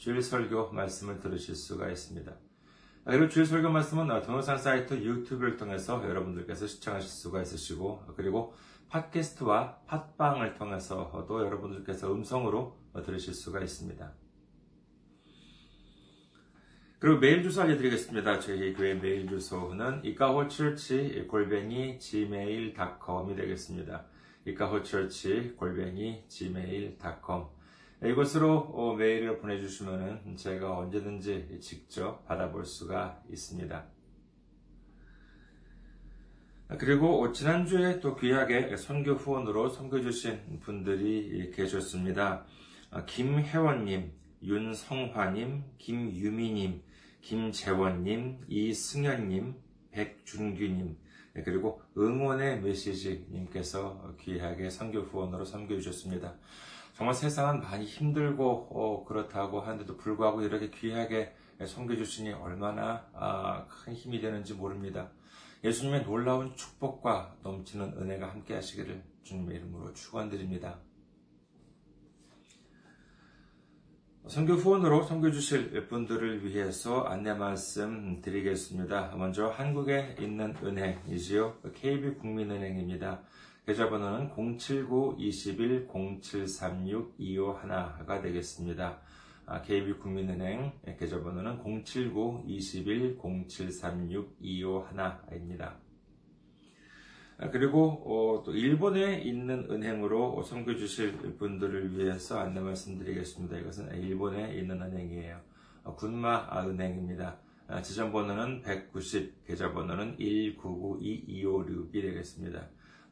주일 설교 말씀을 들으실 수가 있습니다. 그리고 주일 설교 말씀은 동영상 사이트 유튜브를 통해서 여러분들께서 시청하실 수가 있으시고 그리고 팟캐스트와 팟빵을 통해서도 여러분들께서 음성으로 들으실 수가 있습니다. 그리고 메일 주소 알려드리겠습니다. 저희 교회 메일 주소는 이카호철치 골뱅이 gmail.com이 되겠습니다. 이카호철치 골뱅이 gmail.com 이곳으로 메일을 보내주시면 제가 언제든지 직접 받아볼 수가 있습니다. 그리고 지난주에 또 귀하게 선교 후원으로 섬겨주신 분들이 계셨습니다. 김혜원님, 윤성화님, 김유미님, 김재원님, 이승현님, 백준규님, 그리고 응원의 메시지님께서 귀하게 선교 후원으로 섬겨주셨습니다. 정말 세상은 많이 힘들고 어, 그렇다고 하는데도 불구하고 이렇게 귀하게 섬겨주시니 얼마나 아, 큰 힘이 되는지 모릅니다. 예수님의 놀라운 축복과 넘치는 은혜가 함께 하시기를 주님의 이름으로 축원드립니다. 선교 후원으로 섬겨주실 분들을 위해서 안내 말씀 드리겠습니다. 먼저 한국에 있는 은행이지요. KB국민은행입니다. 계좌번호는 079-21-0736-251가 되겠습니다. KB국민은행 계좌번호는 079-21-0736-251입니다. 그리고 어, 또 일본에 있는 은행으로 섬겨주실 분들을 위해서 안내 말씀드리겠습니다. 이것은 일본에 있는 은행이에요. 어, 군마 은행입니다. 지점번호는 190, 계좌번호는 1992256이 되겠습니다.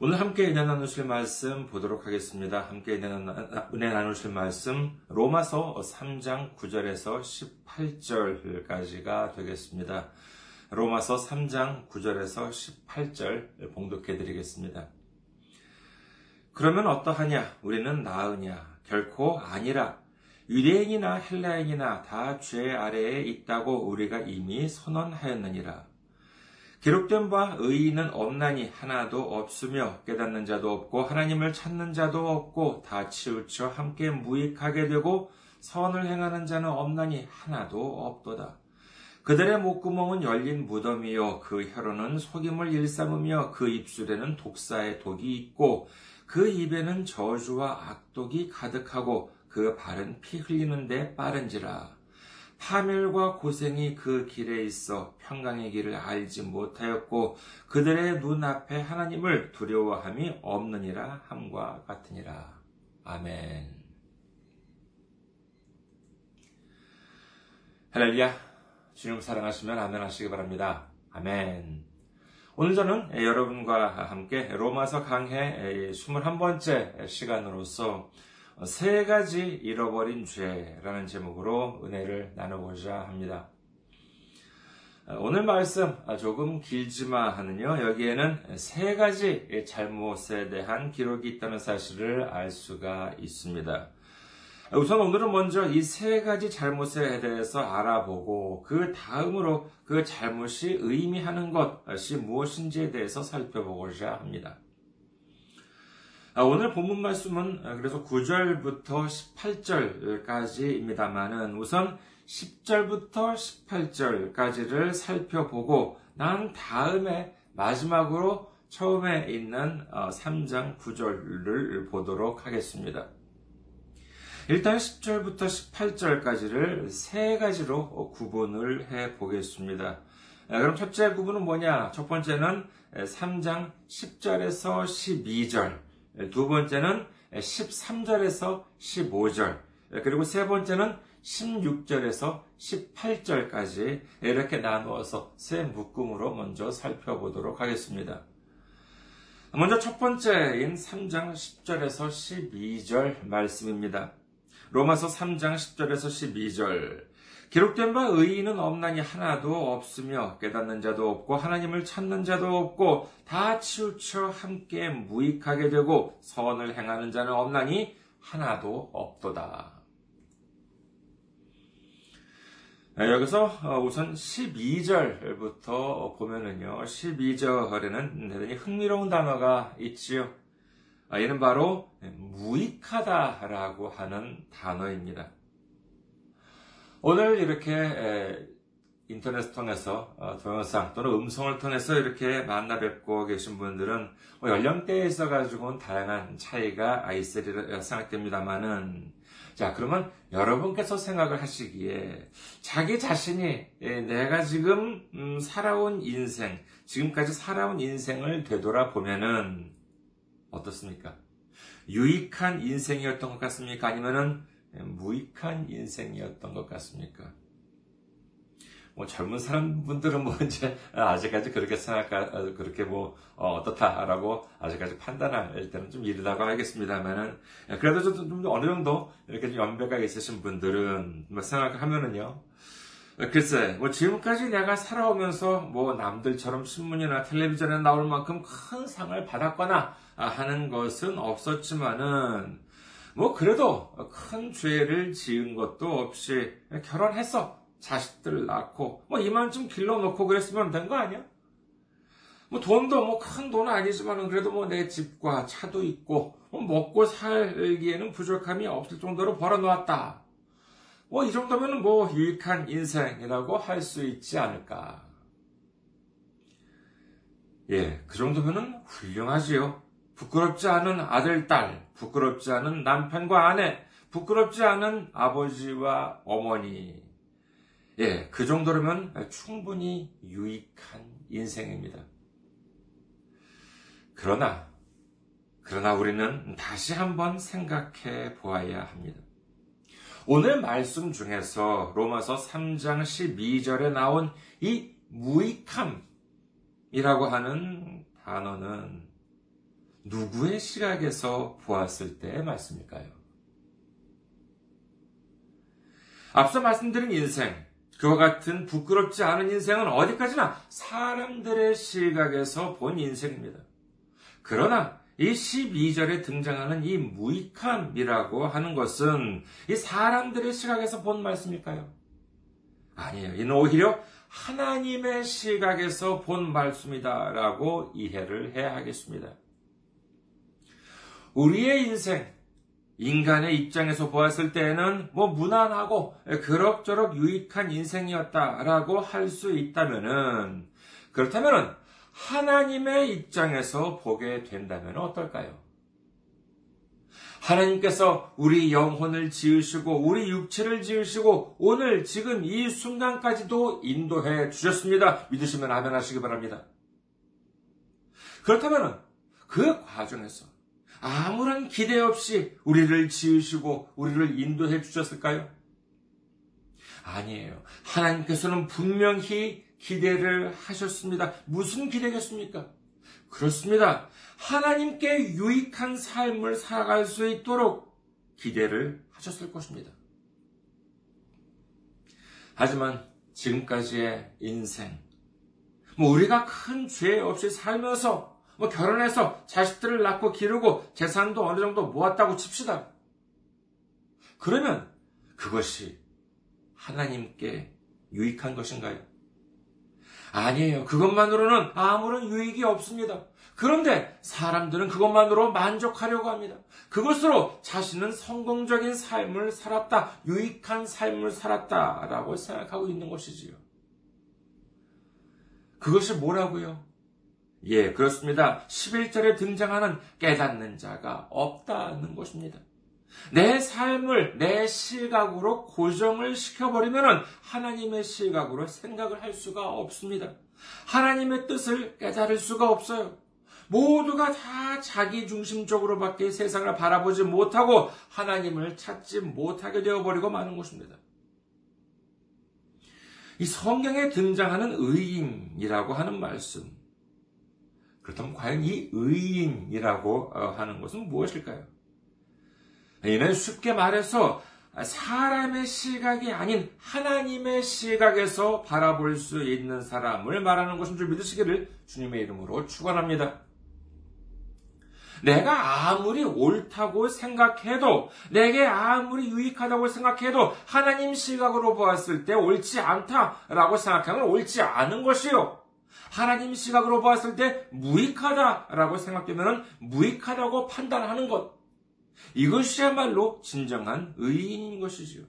오늘 함께 은혜 나누실 말씀 보도록 하겠습니다. 함께 은혜 나누실 말씀 로마서 3장 9절에서 18절까지가 되겠습니다. 로마서 3장 9절에서 18절 봉독해 드리겠습니다. 그러면 어떠하냐? 우리는 나으냐? 결코 아니라. 유대인이나 헬라인이나 다 죄 아래에 있다고 우리가 이미 선언하였느니라. 기록된 바 의인은 없나니 하나도 없으며 깨닫는 자도 없고 하나님을 찾는 자도 없고 다 치우쳐 함께 무익하게 되고 선을 행하는 자는 없나니 하나도 없도다. 그들의 목구멍은 열린 무덤이요 그 혀로는 속임을 일삼으며 그 입술에는 독사의 독이 있고 그 입에는 저주와 악독이 가득하고 그 발은 피 흘리는데 빠른지라. 파멸과 고생이 그 길에 있어 평강의 길을 알지 못하였고 그들의 눈앞에 하나님을 두려워함이 없느니라 함과 같으니라. 아멘. 할렐루야. 주님 사랑하시면 아멘 하시기 바랍니다. 아멘. 오늘 저는 여러분과 함께 로마서 강해 21번째 시간으로서 세 가지 잃어버린 죄라는 제목으로 은혜를 나누고자 합니다. 오늘 말씀 조금 길지만은요, 여기에는 세 가지 잘못에 대한 기록이 있다는 사실을 알 수가 있습니다. 우선 오늘은 먼저 이 세 가지 잘못에 대해서 알아보고 그 다음으로 그 잘못이 의미하는 것이 무엇인지에 대해서 살펴보고자 합니다. 아, 오늘 본문 말씀은 아, 그래서 9절부터 18절까지입니다만은 우선 10절부터 18절까지를 살펴보고 난 다음에 마지막으로 처음에 있는 3장 어, 9절을 보도록 하겠습니다. 일단 10절부터 18절까지를 세 가지로 구분을 해 보겠습니다. 그럼 첫째 구분은 뭐냐? 첫 번째는 3장 10절에서 12절, 두 번째는 13절에서 15절, 그리고 세 번째는 16절에서 18절까지 이렇게 나누어서 세 묶음으로 먼저 살펴보도록 하겠습니다. 먼저 첫 번째인 3장 10절에서 12절 말씀입니다. 로마서 3장 10절에서 12절. 기록된 바 의인은 없나니 하나도 없으며 깨닫는 자도 없고 하나님을 찾는 자도 없고 다 치우쳐 함께 무익하게 되고 선을 행하는 자는 없나니 하나도 없도다. 네, 여기서 어, 우선 12절부터 보면은요, 12절에는 대단히 흥미로운 단어가 있지요. 아, 이는 바로 무익하다라고 하는 단어입니다. 오늘 이렇게 인터넷 통해서 어, 동영상 또는 음성을 통해서 이렇게 만나 뵙고 계신 분들은 뭐 연령대에 있어 가지고는 다양한 차이가 있으리라 생각됩니다만은 자 그러면 여러분께서 생각을 하시기에 자기 자신이 예, 내가 지금 음, 살아온 인생 지금까지 살아온 인생을 되돌아 보면은 어떻습니까? 유익한 인생이었던 것 같습니까? 아니면은 무익한 인생이었던 것 같습니까? 뭐 젊은 사람분들은 뭐 이제 아직까지 그렇게 생각하 그렇게 뭐 어, 떻다라고 아직까지 판단할 때는 좀 이르다고 하겠습니다만은 그래도 좀, 좀 어느 정도 이렇게 좀 연배가 있으신 분들은 뭐 생각하면은요. 글쎄, 뭐 지금까지 내가 살아오면서 뭐 남들처럼 신문이나 텔레비전에 나올 만큼 큰 상을 받았거나 하는 것은 없었지만은 뭐 그래도 큰 죄를 지은 것도 없이 결혼했어. 자식들 낳고 뭐 이만큼 길러놓고 그랬으면 된 거 아니야? 뭐 돈도 뭐 큰 돈은 아니지만 그래도 뭐 내 집과 차도 있고 뭐 먹고 살기에는 부족함이 없을 정도로 벌어놓았다. 뭐 이 정도면 뭐 유익한 인생이라고 할 수 있지 않을까. 예, 그 정도면은 훌륭하지요. 부끄럽지 않은 아들, 딸, 부끄럽지 않은 남편과 아내, 부끄럽지 않은 아버지와 어머니. 예, 그 정도라면 충분히 유익한 인생입니다. 그러나, 그러나 우리는 다시 한번 생각해 보아야 합니다. 오늘 말씀 중에서 로마서 3장 12절에 나온 이 무익함이라고 하는 단어는 누구의 시각에서 보았을 때의 말씀일까요? 앞서 말씀드린 인생, 그와 같은 부끄럽지 않은 인생은 어디까지나 사람들의 시각에서 본 인생입니다. 그러나 이 12절에 등장하는 이 무익함이라고 하는 것은 이 사람들의 시각에서 본 말씀일까요? 아니에요. 이는 오히려 하나님의 시각에서 본 말씀이다라고 이해를 해야 하겠습니다. 우리의 인생, 인간의 입장에서 보았을 때에는 뭐 무난하고 그럭저럭 유익한 인생이었다라고 할 수 있다면은 그렇다면은 하나님의 입장에서 보게 된다면 어떨까요? 하나님께서 우리 영혼을 지으시고 우리 육체를 지으시고 오늘 지금 이 순간까지도 인도해 주셨습니다. 믿으시면 아멘 하시기 바랍니다. 그렇다면 그 과정에서 아무런 기대 없이 우리를 지으시고 우리를 인도해 주셨을까요? 아니에요. 하나님께서는 분명히 기대를 하셨습니다. 무슨 기대겠습니까? 그렇습니다. 하나님께 유익한 삶을 살아갈 수 있도록 기대를 하셨을 것입니다. 하지만 지금까지의 인생, 뭐 우리가 큰 죄 없이 살면서 뭐 결혼해서 자식들을 낳고 기르고 재산도 어느 정도 모았다고 칩시다. 그러면 그것이 하나님께 유익한 것인가요? 아니에요. 그것만으로는 아무런 유익이 없습니다. 그런데 사람들은 그것만으로 만족하려고 합니다. 그것으로 자신은 성공적인 삶을 살았다, 유익한 삶을 살았다라고 생각하고 있는 것이지요. 그것이 뭐라고요? 예, 그렇습니다. 11절에 등장하는 깨닫는 자가 없다는 것입니다. 내 삶을 내 시각으로 고정을 시켜버리면 하나님의 시각으로 생각을 할 수가 없습니다. 하나님의 뜻을 깨달을 수가 없어요. 모두가 다 자기 중심적으로밖에 세상을 바라보지 못하고 하나님을 찾지 못하게 되어버리고 마는 것입니다. 이 성경에 등장하는 의인이라고 하는 말씀. 그렇다면 과연 이 의인이라고 어, 하는 것은 무엇일까요? 이는 쉽게 말해서 사람의 시각이 아닌 하나님의 시각에서 바라볼 수 있는 사람을 말하는 것인 줄 믿으시기를 주님의 이름으로 축원합니다. 내가 아무리 옳다고 생각해도, 내게 아무리 유익하다고 생각해도, 하나님 시각으로 보았을 때 옳지 않다라고 생각하면 옳지 않은 것이요. 하나님 시각으로 보았을 때 무익하다라고 생각되면 무익하다고 판단하는 것. 이것이야말로 진정한 의인인 것이지요.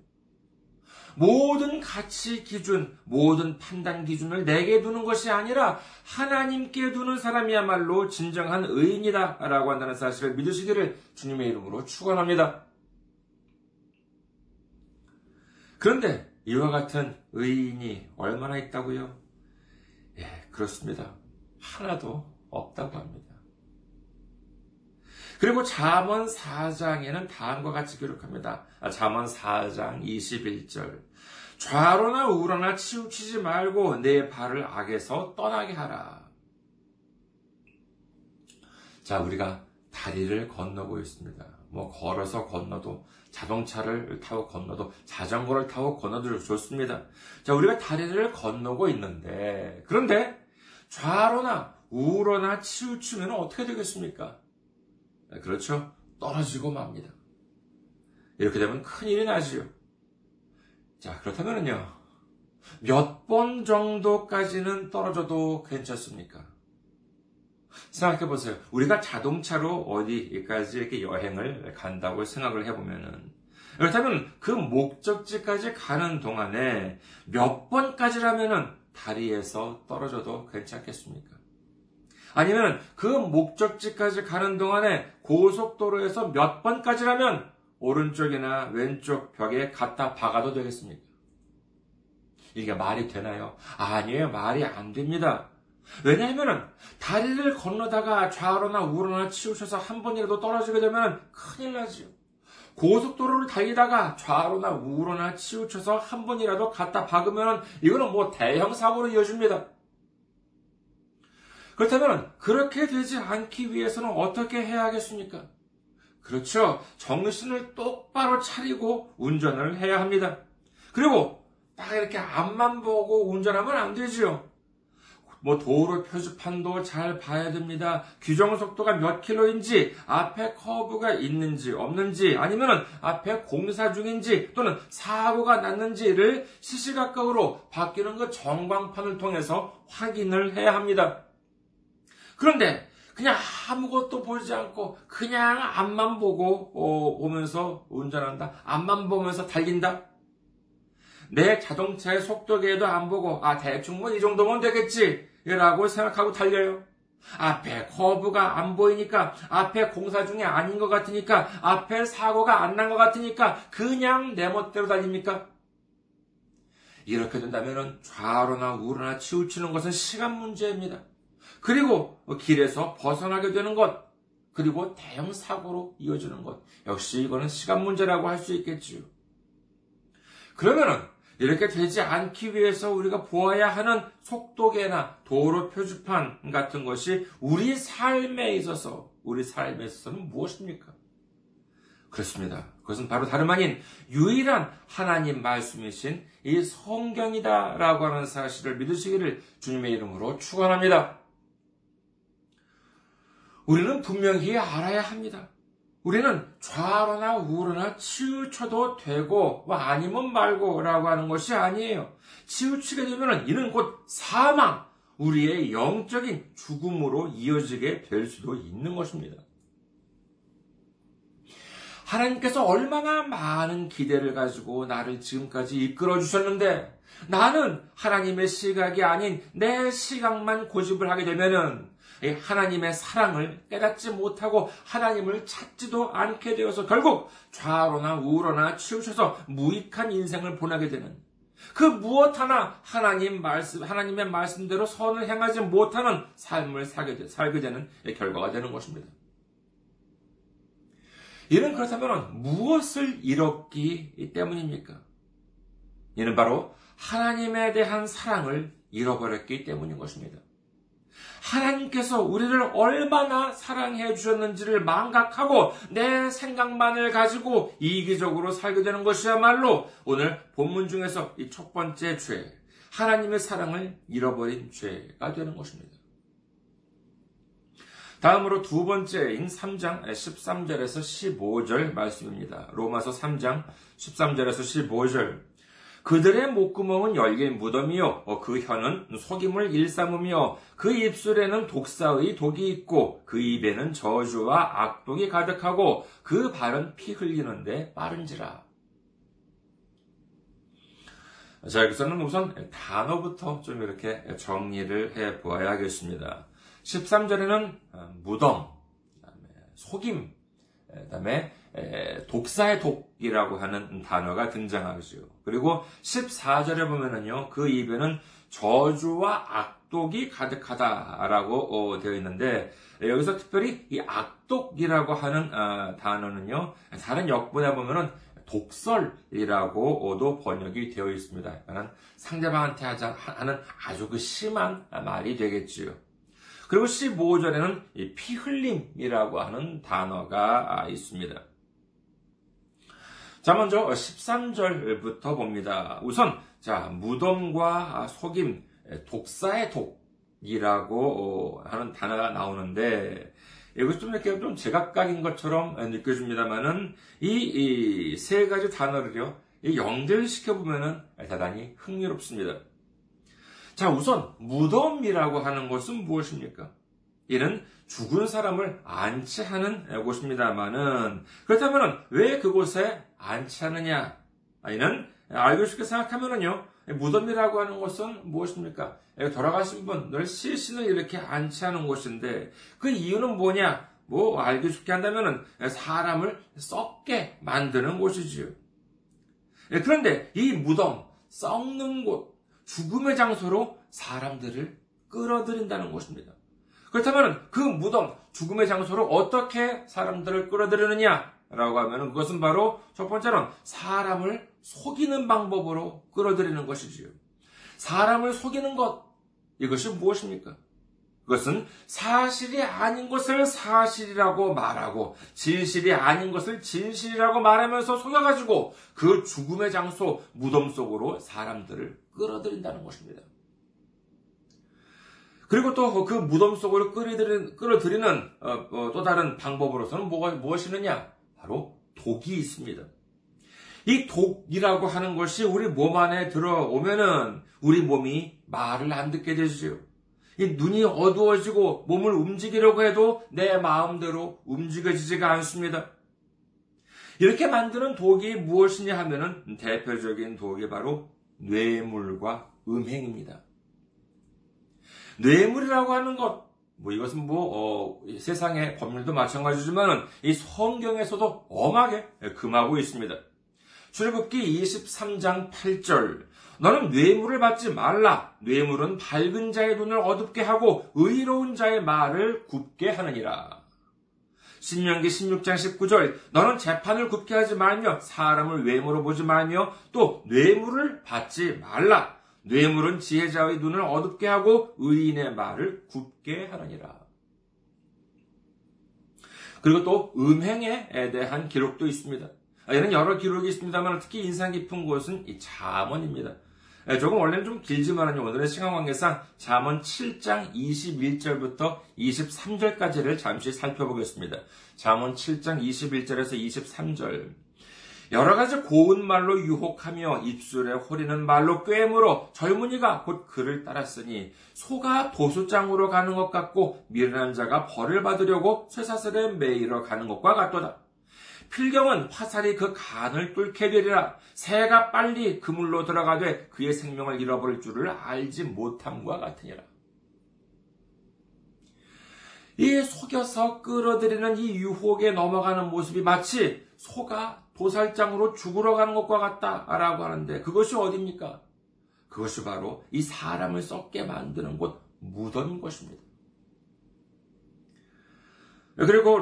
모든 가치 기준, 모든 판단 기준을 내게 두는 것이 아니라 하나님께 두는 사람이야말로 진정한 의인이다. 라고 한다는 사실을 믿으시기를 주님의 이름으로 축원합니다. 그런데 이와 같은 의인이 얼마나 있다고요? 예, 그렇습니다. 하나도 없다고 합니다. 그리고 잠언 4장에는 다음과 같이 기록합니다. 아, 잠언 4장 21절. 좌로나 우로나 치우치지 말고 내 발을 악에서 떠나게 하라. 자, 우리가 다리를 건너고 있습니다. 뭐 걸어서 건너도 자동차를 타고 건너도 자전거를 타고 건너도 좋습니다. 자, 우리가 다리를 건너고 있는데 그런데 좌로나 우로나 치우치면 어떻게 되겠습니까? 네, 그렇죠? 떨어지고 맙니다. 이렇게 되면 큰일이 나지요. 자, 그렇다면요. 몇 번 정도까지는 떨어져도 괜찮습니까? 생각해 보세요. 우리가 자동차로 어디까지 이렇게 여행을 간다고 생각을 해보면은, 그렇다면 그 목적지까지 가는 동안에 몇 번까지라면은 다리에서 떨어져도 괜찮겠습니까? 아니면 그 목적지까지 가는 동안에 고속도로에서 몇 번까지라면 오른쪽이나 왼쪽 벽에 갖다 박아도 되겠습니까? 이게 말이 되나요? 아니에요. 말이 안 됩니다. 왜냐하면 다리를 건너다가 좌로나 우로나 치우쳐서 한 번이라도 떨어지게 되면 큰일 나지요. 고속도로를 달리다가 좌로나 우로나 치우쳐서 한 번이라도 갖다 박으면 이거는 뭐 대형 사고로 이어집니다. 그렇다면 그렇게 되지 않기 위해서는 어떻게 해야 하겠습니까? 그렇죠. 정신을 똑바로 차리고 운전을 해야 합니다. 그리고 딱 이렇게 앞만 보고 운전하면 안 되지요. 뭐 도로 표지판도 잘 봐야 됩니다. 규정 속도가 몇 킬로인지, 앞에 커브가 있는지 없는지, 아니면 앞에 공사 중인지 또는 사고가 났는지를 시시각각으로 바뀌는 그 전광판을 통해서 확인을 해야 합니다. 그런데 그냥 아무것도 보지 않고 그냥 앞만 보고 어, 오면서 운전한다. 앞만 보면서 달린다. 내 자동차의 속도계도 안 보고 아 대충 뭐 이 정도면 되겠지 라고 생각하고 달려요. 앞에 커브가 안 보이니까 앞에 공사 중에 아닌 것 같으니까 앞에 사고가 안 난 것 같으니까 그냥 내 멋대로 달립니까? 이렇게 된다면 좌로나 우로나 치우치는 것은 시간 문제입니다. 그리고 길에서 벗어나게 되는 것, 그리고 대형 사고로 이어지는 것. 역시 이거는 시간 문제라고 할 수 있겠지요. 그러면은 이렇게 되지 않기 위해서 우리가 보아야 하는 속도계나 도로 표지판 같은 것이 우리 삶에 있어서 우리 삶에 있어서는 무엇입니까? 그렇습니다. 그것은 바로 다름 아닌 유일한 하나님 말씀이신 이 성경이다라고 하는 사실을 믿으시기를 주님의 이름으로 축원합니다. 우리는 분명히 알아야 합니다. 우리는 좌로나 우로나 치우쳐도 되고 뭐 아니면 말고라고 하는 것이 아니에요. 치우치게 되면 이는 곧 사망, 우리의 영적인 죽음으로 이어지게 될 수도 있는 것입니다. 하나님께서 얼마나 많은 기대를 가지고 나를 지금까지 이끌어 주셨는데 나는 하나님의 시각이 아닌 내 시각만 고집을 하게 되면은 하나님의 사랑을 깨닫지 못하고 하나님을 찾지도 않게 되어서 결국 좌로나 우로나 치우쳐서 무익한 인생을 보내게 되는 그 무엇 하나 하나님 말씀, 하나님의 말씀대로 선을 행하지 못하는 삶을 살게, 살게 되는 결과가 되는 것입니다. 이는 그렇다면 무엇을 잃었기 때문입니까? 이는 바로 하나님에 대한 사랑을 잃어버렸기 때문인 것입니다. 하나님께서 우리를 얼마나 사랑해 주셨는지를 망각하고 내 생각만을 가지고 이기적으로 살게 되는 것이야말로 오늘 본문 중에서 이 첫 번째 죄, 하나님의 사랑을 잃어버린 죄가 되는 것입니다. 다음으로 두 번째인 3장 13절에서 15절 말씀입니다. 로마서 3장 13절에서 15절. 그들의 목구멍은 열린 무덤이요, 어, 그 혀는 속임을 일삼으며, 그 입술에는 독사의 독이 있고, 그 입에는 저주와 악독이 가득하고, 그 발은 피 흘리는데 빠른지라. 자, 여기서는 우선 단어부터 좀 이렇게 정리를 해 보아야겠습니다. 13절에는 어, 무덤, 속임, 그 다음에 독사의 독이라고 하는 단어가 등장하죠. 그리고 14절에 보면은요, 그 입에는 저주와 악독이 가득하다라고 어, 되어 있는데, 여기서 특별히 이 악독이라고 하는 어, 단어는요, 다른 역본에 보면은 독설이라고도 번역이 되어 있습니다. 상대방한테 하는 아주 그 심한 말이 되겠지요. 그리고 15절에는 피 흘림이라고 하는 단어가 있습니다. 자, 먼저 13절부터 봅니다. 우선, 자, 무덤과 속임, 독사의 독이라고 하는 단어가 나오는데, 이것이 좀 이렇게 좀 제각각인 것처럼 느껴집니다만은, 이세 가지 단어를요, 연결시켜보면은 대단히 흥미롭습니다. 자, 우선, 무덤이라고 하는 것은 무엇입니까? 이는 죽은 사람을 안치하는 곳입니다만은, 그렇다면 왜 그곳에 안치하느냐? 이는 알고 싶게 생각하면은요, 무덤이라고 하는 것은 무엇입니까? 돌아가신 분들 실신을 이렇게 안치하는 곳인데, 그 이유는 뭐냐? 뭐, 알고 싶게 한다면은 사람을 썩게 만드는 곳이지요. 그런데 이 무덤, 썩는 곳, 죽음의 장소로 사람들을 끌어들인다는 것입니다. 그렇다면 그 무덤, 죽음의 장소로 어떻게 사람들을 끌어들이느냐? 라고 하면 그것은 바로 첫 번째는 사람을 속이는 방법으로 끌어들이는 것이지요. 사람을 속이는 것, 이것이 무엇입니까? 그것은 사실이 아닌 것을 사실이라고 말하고 진실이 아닌 것을 진실이라고 말하면서 속여가지고 그 죽음의 장소 무덤 속으로 사람들을 끌어들인다는 것입니다. 그리고 또 그 무덤 속으로 끌어들이는, 끌어들이는 어, 어, 또 다른 방법으로서는 뭐가, 무엇이느냐? 바로 독이 있습니다. 이 독이라고 하는 것이 우리 몸 안에 들어오면은 우리 몸이 말을 안 듣게 되죠. 이 눈이 어두워지고 몸을 움직이려고 해도 내 마음대로 움직여지지가 않습니다. 이렇게 만드는 독이 무엇이냐 하면은 대표적인 독이 바로 뇌물과 음행입니다. 뇌물이라고 하는 것, 뭐 이것은 뭐 어, 세상의 법률도 마찬가지지만 이 성경에서도 엄하게 금하고 있습니다. 출애굽기 23장 8절 너는 뇌물을 받지 말라. 뇌물은 밝은 자의 눈을 어둡게 하고 의로운 자의 말을 굽게 하느니라. 신명기 16장 19절 너는 재판을 굽게 하지 말며 사람을 외모로 보지 말며 또 뇌물을 받지 말라. 뇌물은 지혜자의 눈을 어둡게 하고 의인의 말을 굽게 하느니라. 그리고 또 음행에 대한 기록도 있습니다. 이런 여러 기록이 있습니다만 특히 인상 깊은 곳은 이 자문입니다. 예, 조금 원래는 좀 길지만요. 오늘의 시간 관계상 잠언 7장 21절부터 23절까지를 잠시 살펴보겠습니다. 잠언 7장 21절에서 23절. 여러 가지 고운 말로 유혹하며 입술에 호리는 말로 꿰물어 젊은이가 곧 그를 따랐으니 소가 도수장으로 가는 것 같고 미련한 자가 벌을 받으려고 쇠사슬에 매이러 가는 것과 같도다. 필경은 화살이 그 간을 뚫게 되리라. 새가 빨리 그물로 들어가되 그의 생명을 잃어버릴 줄을 알지 못함과 같으니라. 이 속여서 끌어들이는 이 유혹에 넘어가는 모습이 마치 소가 도살장으로 죽으러 가는 것과 같다라고 하는데 그것이 어딥니까? 그것이 바로 이 사람을 썩게 만드는 곳 무덤인 것입니다. 그리고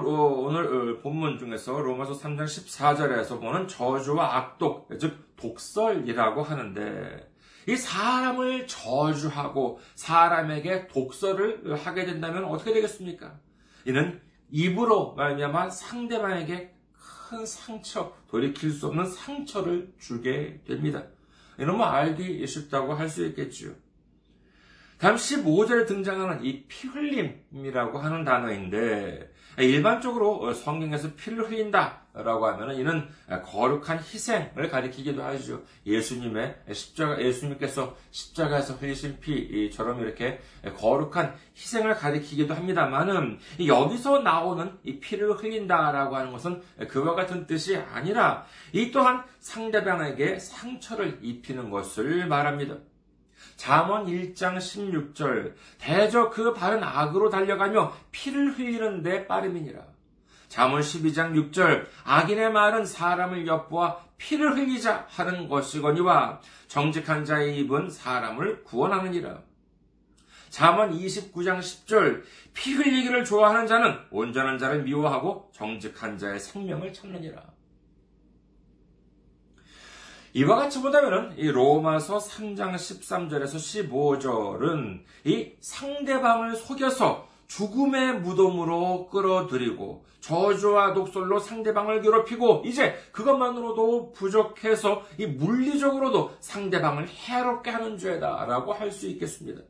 오늘 어, 본문 중에서 로마서 3장 14절에서 보는 저주와 악독, 즉 독설이라고 하는데 이 사람을 저주하고 사람에게 독설을 하게 된다면 어떻게 되겠습니까? 이는 입으로 말미암아 상대방에게 큰 상처, 돌이킬 수 없는 상처를 주게 됩니다. 뭐 알기 쉽다고 할 수 있겠지요. 다음 15절에 등장하는 이 피 흘림이라고 하는 단어인데 일반적으로 성경에서 피를 흘린다 라고 하면 이는 거룩한 희생을 가리키기도 하죠. 예수님의 십자가 예수님께서 십자가에서 흘리신 피처럼 이렇게 거룩한 희생을 가리키기도 합니다만은 여기서 나오는 이 피를 흘린다 라고 하는 것은 그와 같은 뜻이 아니라 이 또한 상대방에게 상처를 입히는 것을 말합니다. 잠언 1장 16절 대저 그 발은 악으로 달려가며 피를 흘리는데 빠름이니라. 잠언 12장 6절 악인의 말은 사람을 엿보아 피를 흘리자 하는 것이거니와 정직한 자의 입은 사람을 구원하느니라. 잠언 29장 10절 피 흘리기를 좋아하는 자는 온전한 자를 미워하고 정직한 자의 생명을 찾느니라. 이와 같이 보다면은 이 로마서 3장 13절에서 15절은 이 상대방을 속여서 죽음의 무덤으로 끌어들이고 저주와 독설로 상대방을 괴롭히고 이제 그것만으로도 부족해서 이 물리적으로도 상대방을 해롭게 하는 죄다라고 할 수 있겠습니다.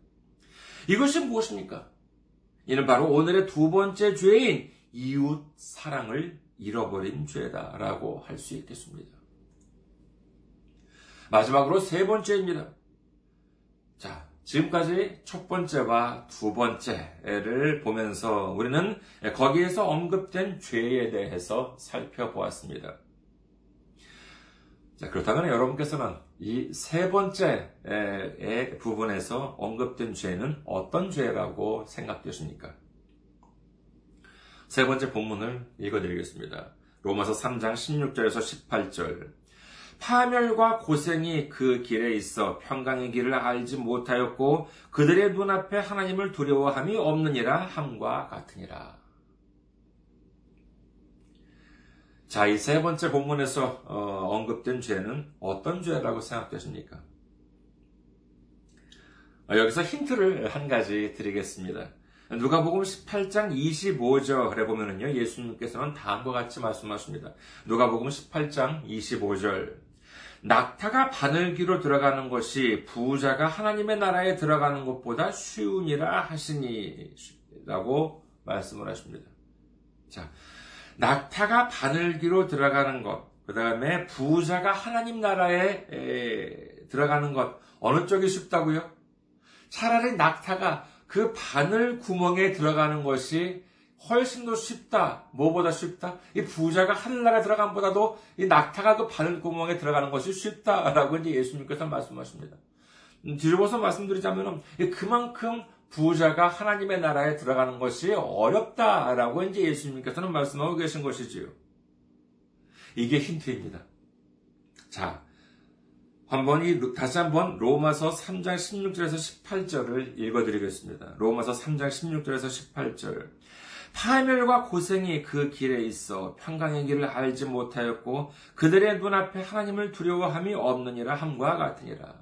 이것이 무엇입니까? 이는 바로 오늘의 두 번째 죄인 이웃 사랑을 잃어버린 죄다라고 할 수 있겠습니다. 마지막으로 세 번째입니다. 자, 지금까지 첫 번째와 두 번째를 보면서 우리는 거기에서 언급된 죄에 대해서 살펴보았습니다. 자, 그렇다면 여러분께서는 이 세 번째의 부분에서 언급된 죄는 어떤 죄라고 생각되십니까? 세 번째 본문을 읽어드리겠습니다. 로마서 3장 16절에서 18절. 파멸과 고생이 그 길에 있어 평강의 길을 알지 못하였고 그들의 눈앞에 하나님을 두려워함이 없느니라 함과 같으니라. 자, 이 세 번째 본문에서 어, 언급된 죄는 어떤 죄라고 생각되십니까? 어, 여기서 힌트를 한 가지 드리겠습니다. 누가복음 18장 25절에 보면은요, 예수님께서는 다음과 같이 말씀하십니다. 누가복음 18장 25절. 낙타가 바늘기로 들어가는 것이 부자가 하나님의 나라에 들어가는 것보다 쉬우니라 하시니 라고 말씀을 하십니다. 자, 낙타가 바늘기로 들어가는 것, 그 다음에 부자가 하나님 나라에 에, 들어가는 것, 어느 쪽이 쉽다고요? 차라리 낙타가 그 바늘 구멍에 들어가는 것이 훨씬 더 쉽다. 뭐보다 쉽다? 이 부자가 하늘나라에 들어간 보다도 이 낙타가 그 바늘 구멍에 들어가는 것이 쉽다라고 이제 예수님께서 말씀하십니다. 음, 뒤집어서 말씀드리자면 그만큼 부자가 하나님의 나라에 들어가는 것이 어렵다라고 이제 예수님께서는 말씀하고 계신 것이지요. 이게 힌트입니다. 자, 한번 이 다시 한번 로마서 3장 16절에서 18절을 읽어드리겠습니다. 로마서 3장 16절에서 18절. 파멸과 고생이 그 길에 있어 평강의 길을 알지 못하였고 그들의 눈앞에 하나님을 두려워함이 없느니라 함과 같으니라.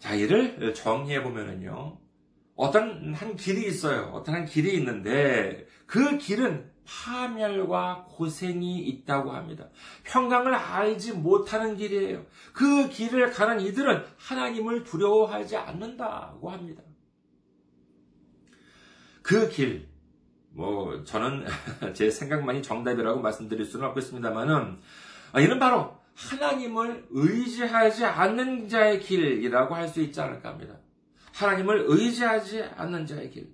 자, 이를 정리해 보면은요. 어떤 한 길이 있어요. 어떤 한 길이 있는데 그 길은 파멸과 고생이 있다고 합니다. 평강을 알지 못하는 길이에요. 그 길을 가는 이들은 하나님을 두려워하지 않는다고 합니다. 그 길, 뭐, 저는 제 생각만이 정답이라고 말씀드릴 수는 없겠습니다만은, 아, 이는 바로 하나님을 의지하지 않는 자의 길이라고 할 수 있지 않을까 합니다. 하나님을 의지하지 않는 자의 길.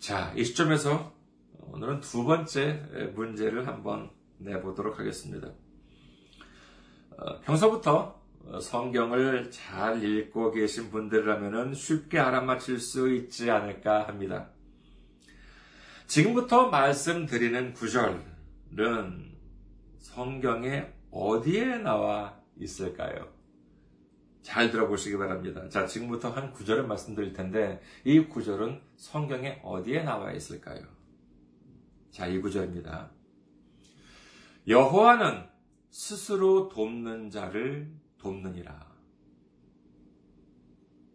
자, 이 시점에서 오늘은 두 번째 문제를 한번 내보도록 하겠습니다. 어, 평소부터 성경을 잘 읽고 계신 분들이라면 쉽게 알아맞힐 수 있지 않을까 합니다. 지금부터 말씀드리는 구절은 성경에 어디에 나와 있을까요? 잘 들어보시기 바랍니다. 자, 지금부터 한 구절을 말씀드릴 텐데, 이 구절은 성경에 어디에 나와 있을까요? 자, 이 구절입니다. 여호와는 스스로 돕는 자를 돕느니라.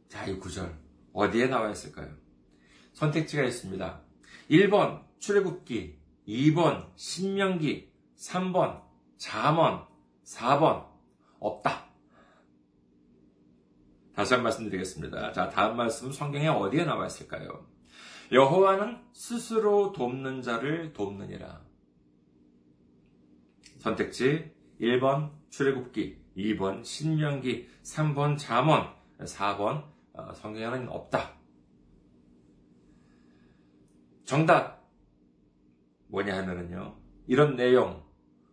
자, 이 구절. 어디에 나와 있을까요? 선택지가 있습니다. 1번 출애굽기, 2번 신명기, 3번 잠언, 4번 없다. 다시 한 말씀 드리겠습니다. 자, 다음 말씀 성경에 어디에 나와 있을까요? 여호와는 스스로 돕는 자를 돕느니라. 선택지 1번 출애굽기, 2번 신명기, 3번 잠언, 4번 어, 성경에는 없다. 정답 뭐냐 하면은요. 이런 내용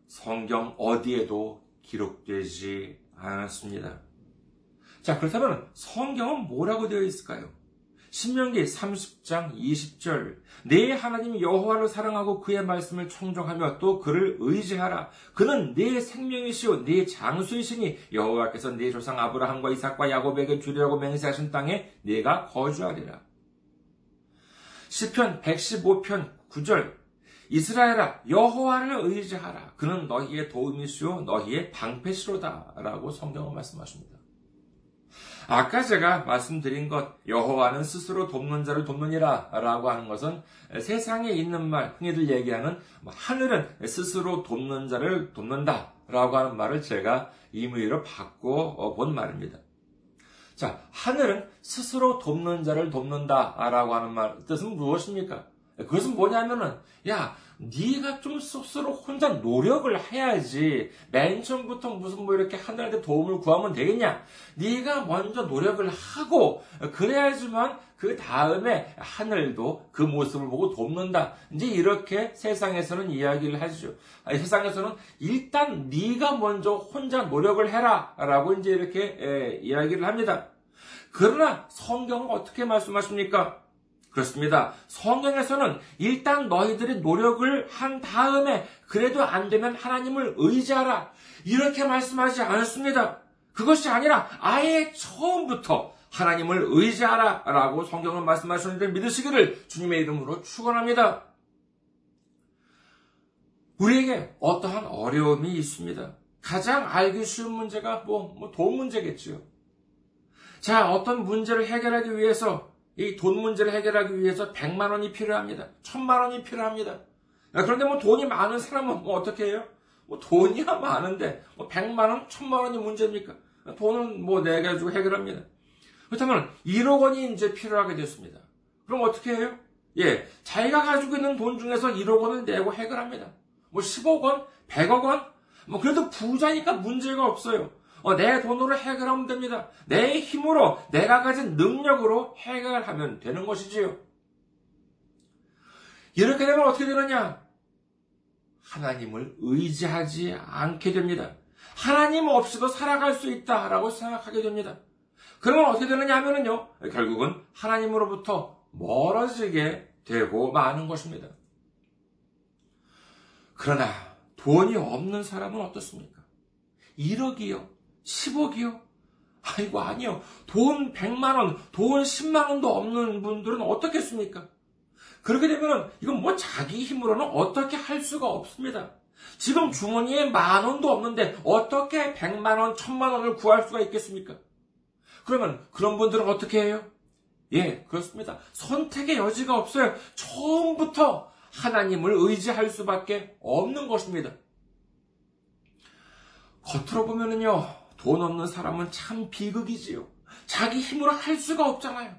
성경 어디에도 기록되지 않았습니다. 자, 그렇다면 성경은 뭐라고 되어 있을까요? 신명기 30장 20절. 내 하나님 여호와를 사랑하고 그의 말씀을 청종하며 또 그를 의지하라. 그는 내 생명이시오 내 장수이시니 여호와께서 내 조상 아브라함과 이삭과 야곱에게 주리라고 맹세하신 땅에 네가 거주하리라. 시편 115편 9절. 이스라엘아 여호와를 의지하라. 그는 너희의 도움이시오 너희의 방패시로다라고 성경은 말씀하십니다. 아까 제가 말씀드린 것, 여호와는 스스로 돕는 자를 돕느니라 라고 하는 것은 세상에 있는 말, 흔히들 얘기하는 뭐 하늘은 스스로 돕는 자를 돕는다 라고 하는 말을 제가 임의로 바꿔 본 말입니다. 자, 하늘은 스스로 돕는 자를 돕는다 라고 하는 말, 뜻은 무엇입니까? 그것은 뭐냐면은, 야, 네가 좀 스스로 혼자 노력을 해야지. 맨 처음부터 무슨 뭐 이렇게 하늘한테 도움을 구하면 되겠냐? 네가 먼저 노력을 하고 그래야지만 그 다음에 하늘도 그 모습을 보고 돕는다. 이제 이렇게 세상에서는 이야기를 하죠. 아니, 세상에서는 일단 네가 먼저 혼자 노력을 해라라고 이제 이렇게 에, 이야기를 합니다. 그러나 성경은 어떻게 말씀하십니까? 그렇습니다. 성경에서는 일단 너희들이 노력을 한 다음에 그래도 안 되면 하나님을 의지하라. 이렇게 말씀하지 않습니다. 그것이 아니라 아예 처음부터 하나님을 의지하라. 라고 성경은 말씀하시는데 믿으시기를 주님의 이름으로 축원합니다. 우리에게 어떠한 어려움이 있습니다. 가장 알기 쉬운 문제가 뭐, 뭐 돈 문제겠지요. 자, 어떤 문제를 해결하기 위해서 이 돈 문제를 해결하기 위해서 100만 원이 필요합니다. 1000만 원이 필요합니다. 그런데 뭐 돈이 많은 사람은 뭐 어떻게 해요? 뭐 돈이야 많은데 뭐 100만 원, 1000만 원이 문제입니까? 돈은 뭐 내가 지고 해결합니다. 그렇다면 1억 원이 이제 필요하게 됐습니다. 그럼 어떻게 해요? 예, 자기가 가지고 있는 돈 중에서 1억 원을 내고 해결합니다. 뭐 10억 원, 100억 원, 뭐 그래도 부자니까 문제가 없어요. 어, 내 돈으로 해결하면 됩니다. 내 힘으로, 내가 가진 능력으로 해결하면 되는 것이지요. 이렇게 되면 어떻게 되느냐? 하나님을 의지하지 않게 됩니다. 하나님 없이도 살아갈 수 있다라고 생각하게 됩니다. 그러면 어떻게 되느냐 하면은요, 결국은 하나님으로부터 멀어지게 되고 마는 것입니다. 그러나 돈이 없는 사람은 어떻습니까? 1억이요, 10억이요? 아이고, 아니요. 돈 100만원, 돈 10만원도 없는 분들은 어떻겠습니까? 그렇게 되면 이건 뭐 자기 힘으로는 어떻게 할 수가 없습니다. 지금 주머니에 만 원도 없는데 어떻게 100만 원, 1000만 원을 구할 수가 있겠습니까? 그러면 그런 분들은 어떻게 해요? 예, 그렇습니다. 선택의 여지가 없어요. 처음부터 하나님을 의지할 수밖에 없는 것입니다. 겉으로 보면은요, 돈 없는 사람은 참 비극이지요. 자기 힘으로 할 수가 없잖아요.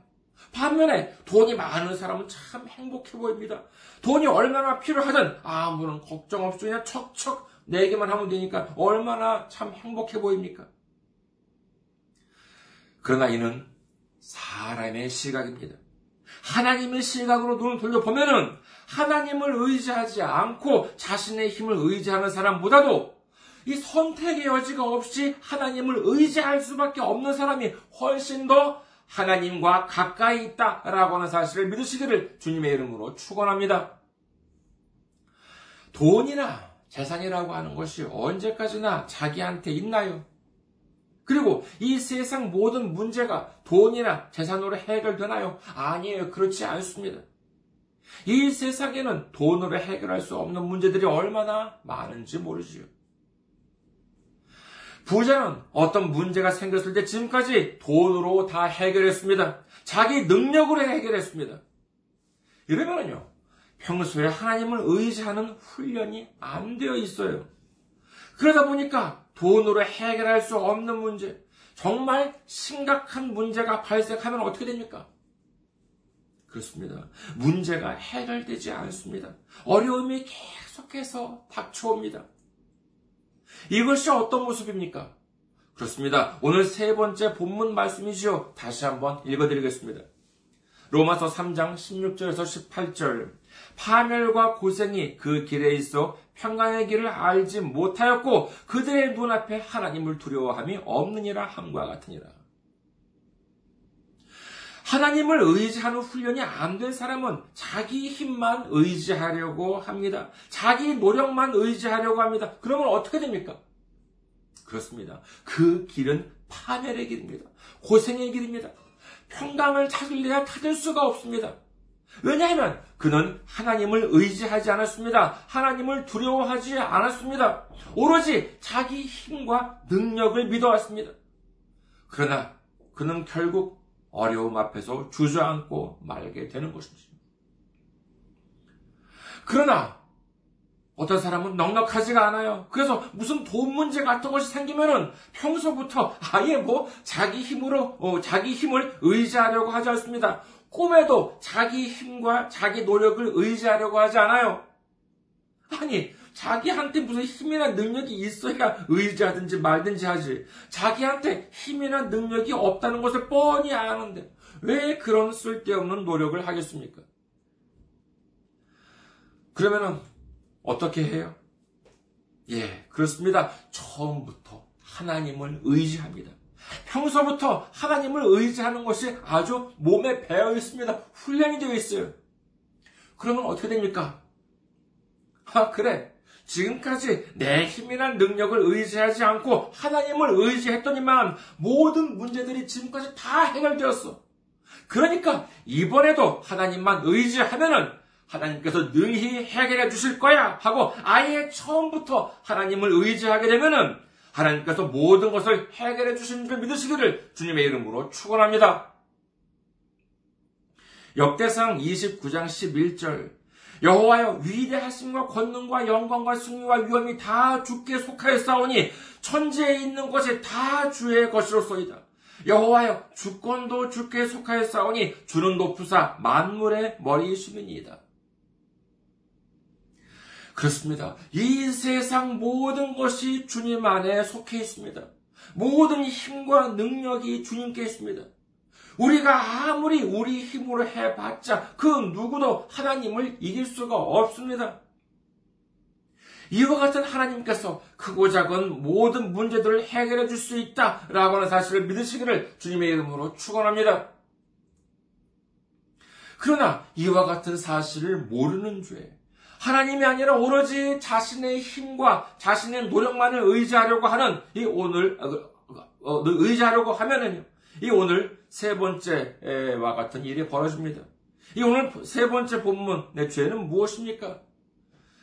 반면에 돈이 많은 사람은 참 행복해 보입니다. 돈이 얼마나 필요하든 아무런 걱정 없이 그냥 척척 내기만 하면 되니까 얼마나 참 행복해 보입니까? 그러나 이는 사람의 시각입니다. 하나님의 시각으로 눈을 돌려보면은 하나님을 의지하지 않고 자신의 힘을 의지하는 사람보다도 이 선택의 여지가 없이 하나님을 의지할 수밖에 없는 사람이 훨씬 더 하나님과 가까이 있다라고 하는 사실을 믿으시기를 주님의 이름으로 축원합니다. 돈이나 재산이라고 하는 것이 언제까지나 자기한테 있나요? 그리고 이 세상 모든 문제가 돈이나 재산으로 해결되나요? 아니에요. 그렇지 않습니다. 이 세상에는 돈으로 해결할 수 없는 문제들이 얼마나 많은지 모르지요. 부자는 어떤 문제가 생겼을 때 지금까지 돈으로 다 해결했습니다. 자기 능력으로 해결했습니다. 이러면요, 평소에 하나님을 의지하는 훈련이 안 되어 있어요. 그러다 보니까 돈으로 해결할 수 없는 문제, 정말 심각한 문제가 발생하면 어떻게 됩니까? 그렇습니다. 문제가 해결되지 않습니다. 어려움이 계속해서 닥쳐옵니다. 이것이 어떤 모습입니까? 그렇습니다. 오늘 세 번째 본문 말씀이지요. 다시 한번 읽어드리겠습니다. 로마서 3장 16절에서 18절. 파멸과 고생이 그 길에 있어 평강의 길을 알지 못하였고 그들의 눈앞에 하나님을 두려워함이 없느니라 함과 같으니라. 하나님을 의지하는 훈련이 안 된 사람은 자기 힘만 의지하려고 합니다. 자기 노력만 의지하려고 합니다. 그러면 어떻게 됩니까? 그렇습니다. 그 길은 파멸의 길입니다. 고생의 길입니다. 평강을 찾으려야 찾을 수가 없습니다. 왜냐하면 그는 하나님을 의지하지 않았습니다. 하나님을 두려워하지 않았습니다. 오로지 자기 힘과 능력을 믿어왔습니다. 그러나 그는 결국 어려움 앞에서 주저앉고 말게 되는 것입니다. 그러나 어떤 사람은 넉넉하지가 않아요. 그래서 무슨 돈 문제 같은 것이 생기면은 평소부터 아예 뭐 자기 힘으로 어, 자기 힘을 의지하려고 하지 않습니다. 꿈에도 자기 힘과 자기 노력을 의지하려고 하지 않아요. 아니 자기한테 무슨 힘이나 능력이 있어야 의지하든지 말든지 하지. 자기한테 힘이나 능력이 없다는 것을 뻔히 아는데 왜 그런 쓸데없는 노력을 하겠습니까? 그러면은 어떻게 해요? 예, 그렇습니다. 처음부터 하나님을 의지합니다. 평소부터 하나님을 의지하는 것이 아주 몸에 배어 있습니다. 훈련이 되어 있어요. 그러면 어떻게 됩니까? 아, 그래. 지금까지 내 힘이나 능력을 의지하지 않고 하나님을 의지했더니만 모든 문제들이 지금까지 다 해결되었어. 그러니까 이번에도 하나님만 의지하면은 하나님께서 능히 해결해 주실 거야 하고 아예 처음부터 하나님을 의지하게 되면은 하나님께서 모든 것을 해결해 주신 줄 믿으시기를 주님의 이름으로 축원합니다. 역대상 29장 11절 여호와여 위대하심과 권능과 영광과 승리와 위엄이 다 주께 속하여 싸우니 천지에 있는 것이 다 주의 것이로소이다. 여호와여 주권도 주께 속하여 싸우니 주는 높으사 만물의 머리이시니이다. 그렇습니다. 이 세상 모든 것이 주님 안에 속해 있습니다. 모든 힘과 능력이 주님께 있습니다. 우리가 아무리 우리 힘으로 해봤자 그 누구도 하나님을 이길 수가 없습니다. 이와 같은 하나님께서 크고 작은 모든 문제들을 해결해 줄 수 있다라고 하는 사실을 믿으시기를 주님의 이름으로 축원합니다. 그러나 이와 같은 사실을 모르는 죄, 하나님이 아니라 오로지 자신의 힘과 자신의 노력만을 의지하려고 하는 이 오늘 어, 어, 의지하려고 하면은요. 이 오늘 세 번째와 같은 일이 벌어집니다. 이 오늘 세 번째 본문의 죄는 무엇입니까?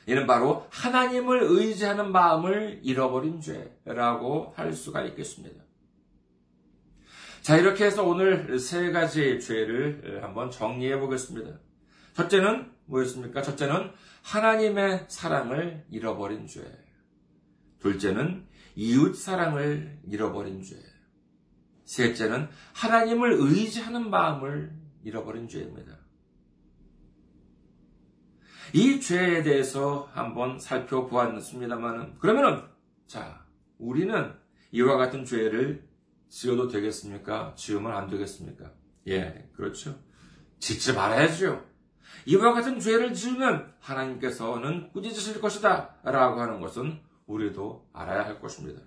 이는 바로 하나님을 의지하는 마음을 잃어버린 죄라고 할 수가 있겠습니다. 자, 이렇게 해서 오늘 세 가지 죄를 한번 정리해 보겠습니다. 첫째는 뭐였습니까? 첫째는 하나님의 사랑을 잃어버린 죄. 둘째는 이웃 사랑을 잃어버린 죄. 셋째는 하나님을 의지하는 마음을 잃어버린 죄입니다. 이 죄에 대해서 한번 살펴보았습니다만은, 그러면은, 자, 우리는 이와 같은 죄를 지어도 되겠습니까? 지으면 안 되겠습니까? 예, 그렇죠. 짓지 말아야죠. 이와 같은 죄를 지으면 하나님께서는 꾸짖으실 것이다. 라고 하는 것은 우리도 알아야 할 것입니다.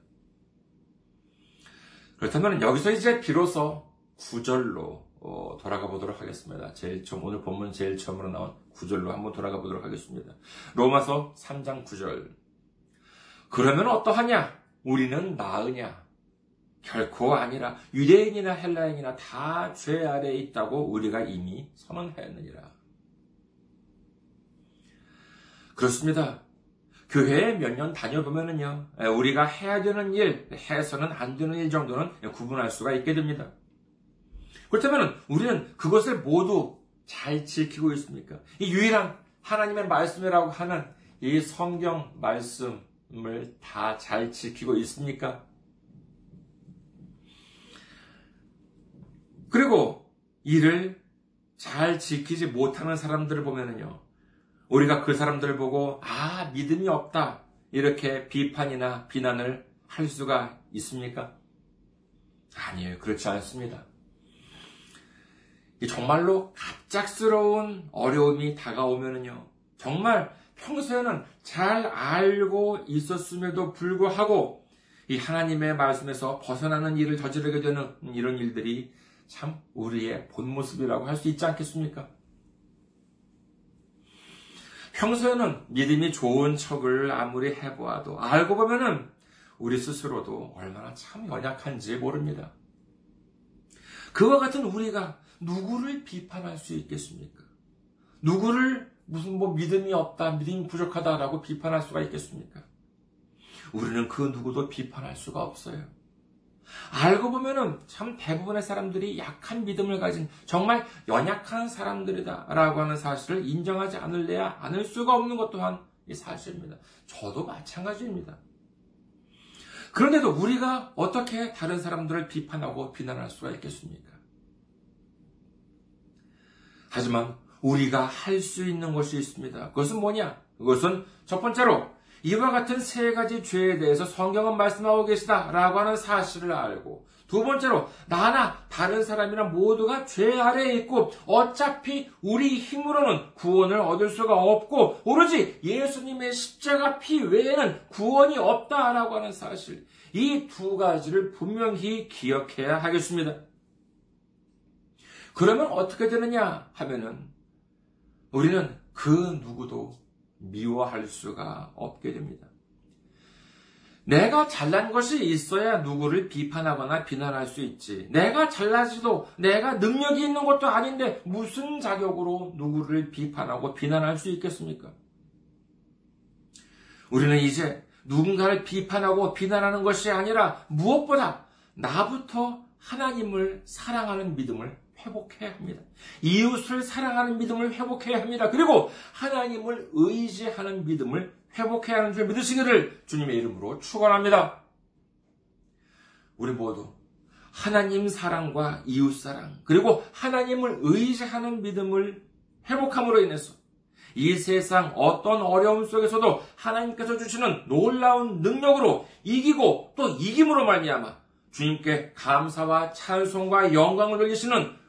그렇다면 여기서 이제 비로소 구절로 어, 돌아가 보도록 하겠습니다. 제일 처음, 오늘 본문 제일 처음으로 나온 구절로 한번 돌아가 보도록 하겠습니다. 로마서 3장 9절. 그러면 어떠하냐? 우리는 나으냐? 결코 아니라 유대인이나 헬라인이나 다 죄 아래에 있다고 우리가 이미 선언하였느니라. 그렇습니다. 교회에 몇 년 다녀보면은요, 우리가 해야 되는 일, 해서는 안 되는 일 정도는 구분할 수가 있게 됩니다. 그렇다면 우리는 그것을 모두 잘 지키고 있습니까? 이 유일한 하나님의 말씀이라고 하는 이 성경 말씀을 다 잘 지키고 있습니까? 그리고 이를 잘 지키지 못하는 사람들을 보면은요, 우리가 그 사람들을 보고, 아, 믿음이 없다. 이렇게 비판이나 비난을 할 수가 있습니까? 아니에요. 그렇지 않습니다. 정말로 갑작스러운 어려움이 다가오면은요, 정말 평소에는 잘 알고 있었음에도 불구하고 이 하나님의 말씀에서 벗어나는 일을 저지르게 되는 이런 일들이 참 우리의 본 모습이라고 할 수 있지 않겠습니까? 평소에는 믿음이 좋은 척을 아무리 해보아도 알고 보면은 우리 스스로도 얼마나 참 연약한지 모릅니다. 그와 같은 우리가 누구를 비판할 수 있겠습니까? 누구를 무슨 뭐 믿음이 없다, 믿음이 부족하다라고 비판할 수가 있겠습니까? 우리는 그 누구도 비판할 수가 없어요. 알고 보면은 참 대부분의 사람들이 약한 믿음을 가진 정말 연약한 사람들이다라고 하는 사실을 인정하지 않을래야 않을 수가 없는 것 또한 이 사실입니다. 저도 마찬가지입니다. 그런데도 우리가 어떻게 다른 사람들을 비판하고 비난할 수가 있겠습니까? 하지만 우리가 할 수 있는 것이 있습니다. 그것은 뭐냐? 그것은 첫 번째로 이와 같은 세 가지 죄에 대해서 성경은 말씀하고 계시다라고 하는 사실을 알고 두 번째로 나나 다른 사람이나 모두가 죄 아래에 있고 어차피 우리 힘으로는 구원을 얻을 수가 없고 오로지 예수님의 십자가 피 외에는 구원이 없다라고 하는 사실 이 두 가지를 분명히 기억해야 하겠습니다. 그러면 어떻게 되느냐 하면은 우리는 그 누구도 미워할 수가 없게 됩니다. 내가 잘난 것이 있어야 누구를 비판하거나 비난할 수 있지. 내가 잘나지도 내가 능력이 있는 것도 아닌데 무슨 자격으로 누구를 비판하고 비난할 수 있겠습니까? 우리는 이제 누군가를 비판하고 비난하는 것이 아니라 무엇보다 나부터 하나님을 사랑하는 믿음을 회복해야 합니다. 이웃을 사랑하는 믿음을 회복해야 합니다. 그리고 하나님을 의지하는 믿음을 회복해야 하는 줄 믿으시기를 주님의 이름으로 축원합니다. 우리 모두 하나님 사랑과 이웃 사랑 그리고 하나님을 의지하는 믿음을 회복함으로 인해서 이 세상 어떤 어려움 속에서도 하나님께서 주시는 놀라운 능력으로 이기고 또 이김으로 말미암아 주님께 감사와 찬송과 영광을 돌리시는